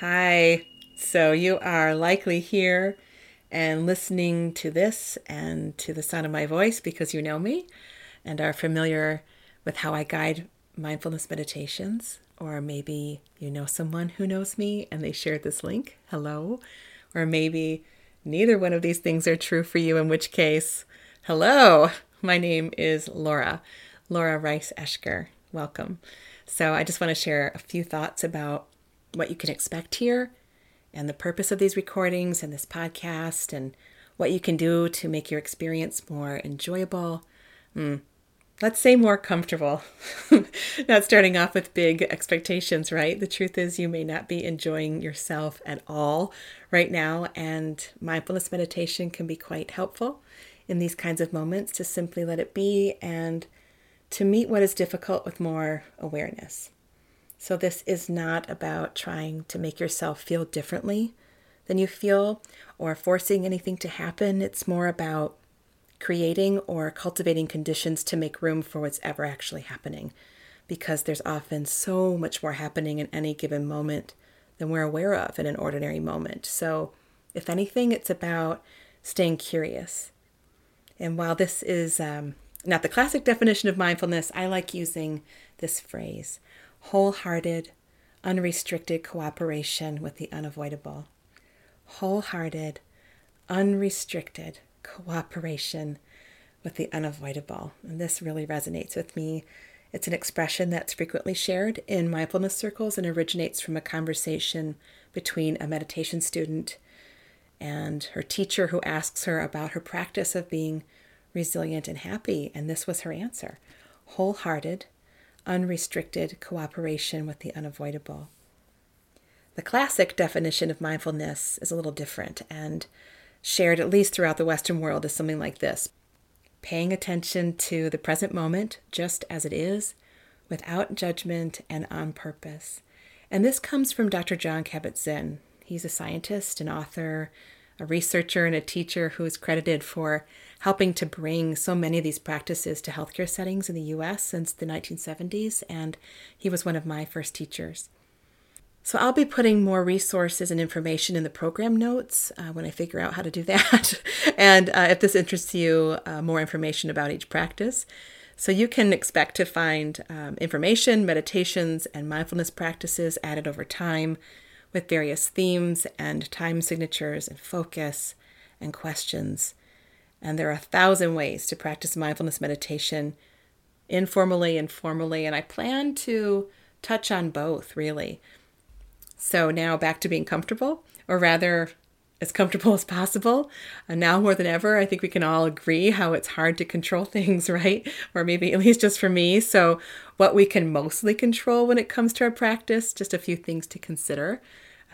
Hi. So you are likely here and listening to this and to the sound of my voice because you know me and are familiar with how I guide mindfulness meditations. Or maybe you know someone who knows me and they shared this link. Hello. Or maybe neither one of these things are true for you, in which case, hello. My name is Laura, Laura Rice Eschker. Welcome. So I just want to share a few thoughts about what you can expect here and the purpose of these recordings and this podcast and what you can do to make your experience more enjoyable. Mm, let's say more comfortable. not starting off with big expectations, right? The truth is, you may not be enjoying yourself at all right now, and mindfulness meditation can be quite helpful in these kinds of moments to simply let it be and to meet what is difficult with more awareness. So, this is not about trying to make yourself feel differently than you feel or forcing anything to happen. It's more about creating or cultivating conditions to make room for what's ever actually happening because there's often so much more happening in any given moment than we're aware of in an ordinary moment. So, if anything, it's about staying curious. And while this is um, not the classic definition of mindfulness, I like using this phrase wholehearted, unrestricted cooperation with the unavoidable. Wholehearted, unrestricted cooperation with the unavoidable. And this really resonates with me. It's an expression that's frequently shared in mindfulness circles and originates from a conversation between a meditation student and her teacher who asks her about her practice of being resilient and happy. And this was her answer wholehearted, unrestricted cooperation with the unavoidable. The classic definition of mindfulness is a little different and shared at least throughout the Western world is something like this paying attention to the present moment just as it is, without judgment and on purpose. And this comes from Dr. Jon Kabat Zinn. He's a scientist, an author, a researcher, and a teacher who is credited for helping to bring so many of these practices to healthcare settings in the US since the 1970s, and he was one of my first teachers. So I'll be putting more resources and information in the program notes uh, when I figure out how to do that. and uh, if this interests you, uh, more information about each practice. So you can expect to find um, information, meditations, and mindfulness practices added over time with various themes and time signatures and focus and questions. And there are a thousand ways to practice mindfulness meditation informally and formally. And I plan to touch on both really. So now back to being comfortable, or rather, as comfortable as possible. And now more than ever, I think we can all agree how it's hard to control things, right? Or maybe at least just for me. So, what we can mostly control when it comes to our practice, just a few things to consider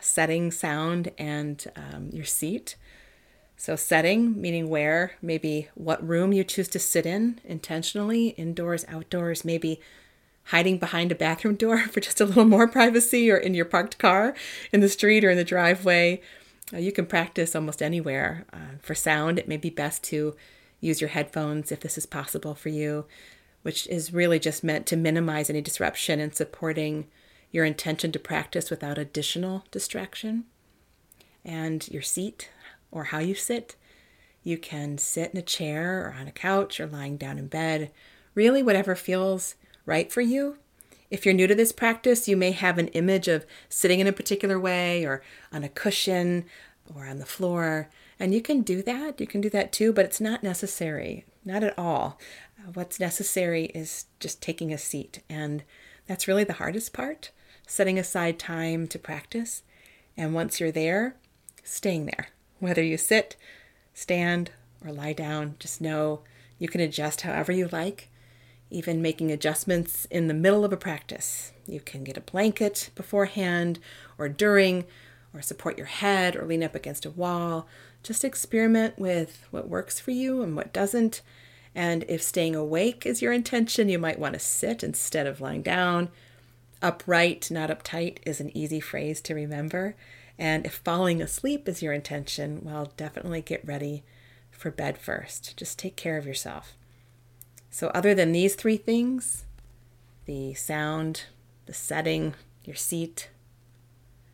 setting, sound, and um, your seat. So, setting, meaning where, maybe what room you choose to sit in intentionally, indoors, outdoors, maybe hiding behind a bathroom door for just a little more privacy, or in your parked car, in the street, or in the driveway. Uh, you can practice almost anywhere. Uh, for sound, it may be best to use your headphones if this is possible for you, which is really just meant to minimize any disruption and supporting your intention to practice without additional distraction. And your seat, or how you sit. You can sit in a chair or on a couch or lying down in bed, really, whatever feels right for you. If you're new to this practice, you may have an image of sitting in a particular way or on a cushion or on the floor. And you can do that. You can do that too, but it's not necessary. Not at all. Uh, what's necessary is just taking a seat. And that's really the hardest part setting aside time to practice. And once you're there, staying there. Whether you sit, stand, or lie down, just know you can adjust however you like, even making adjustments in the middle of a practice. You can get a blanket beforehand or during, or support your head or lean up against a wall. Just experiment with what works for you and what doesn't. And if staying awake is your intention, you might want to sit instead of lying down. Upright, not uptight, is an easy phrase to remember. And if falling asleep is your intention, well, definitely get ready for bed first. Just take care of yourself. So, other than these three things the sound, the setting, your seat,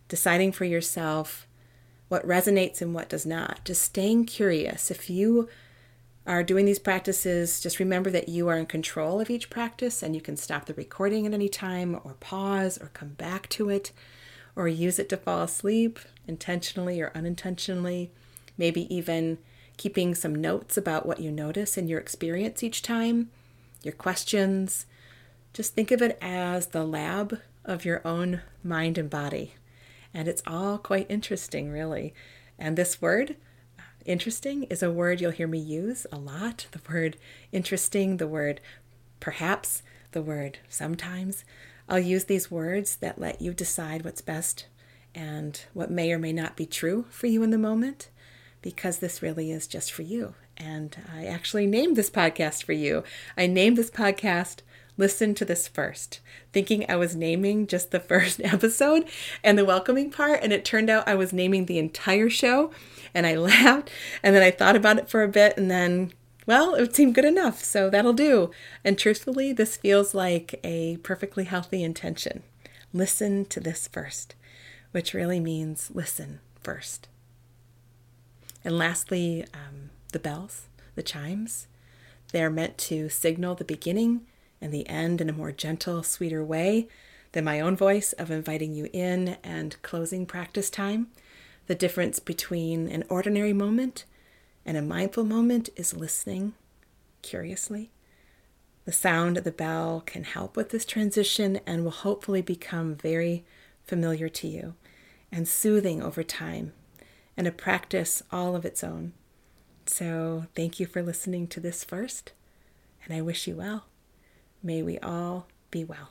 deciding for yourself what resonates and what does not. Just staying curious. If you are doing these practices, just remember that you are in control of each practice and you can stop the recording at any time or pause or come back to it or use it to fall asleep intentionally or unintentionally. Maybe even keeping some notes about what you notice in your experience each time, your questions. Just think of it as the lab of your own mind and body. And it's all quite interesting, really. And this word, interesting, is a word you'll hear me use a lot. The word interesting, the word perhaps, the word sometimes. I'll use these words that let you decide what's best and what may or may not be true for you in the moment because this really is just for you. And I actually named this podcast for you. I named this podcast listen to this first, thinking I was naming just the first episode and the welcoming part. And it turned out I was naming the entire show. And I laughed. And then I thought about it for a bit. And then, well, it seemed good enough. So that'll do. And truthfully, this feels like a perfectly healthy intention. Listen to this first, which really means listen first. And lastly, um, the bells, the chimes. They're meant to signal the beginning and the end in a more gentle, sweeter way than my own voice of inviting you in and closing practice time. The difference between an ordinary moment and a mindful moment is listening curiously. The sound of the bell can help with this transition and will hopefully become very familiar to you and soothing over time and a practice all of its own. So, thank you for listening to this first, and I wish you well. May we all be well.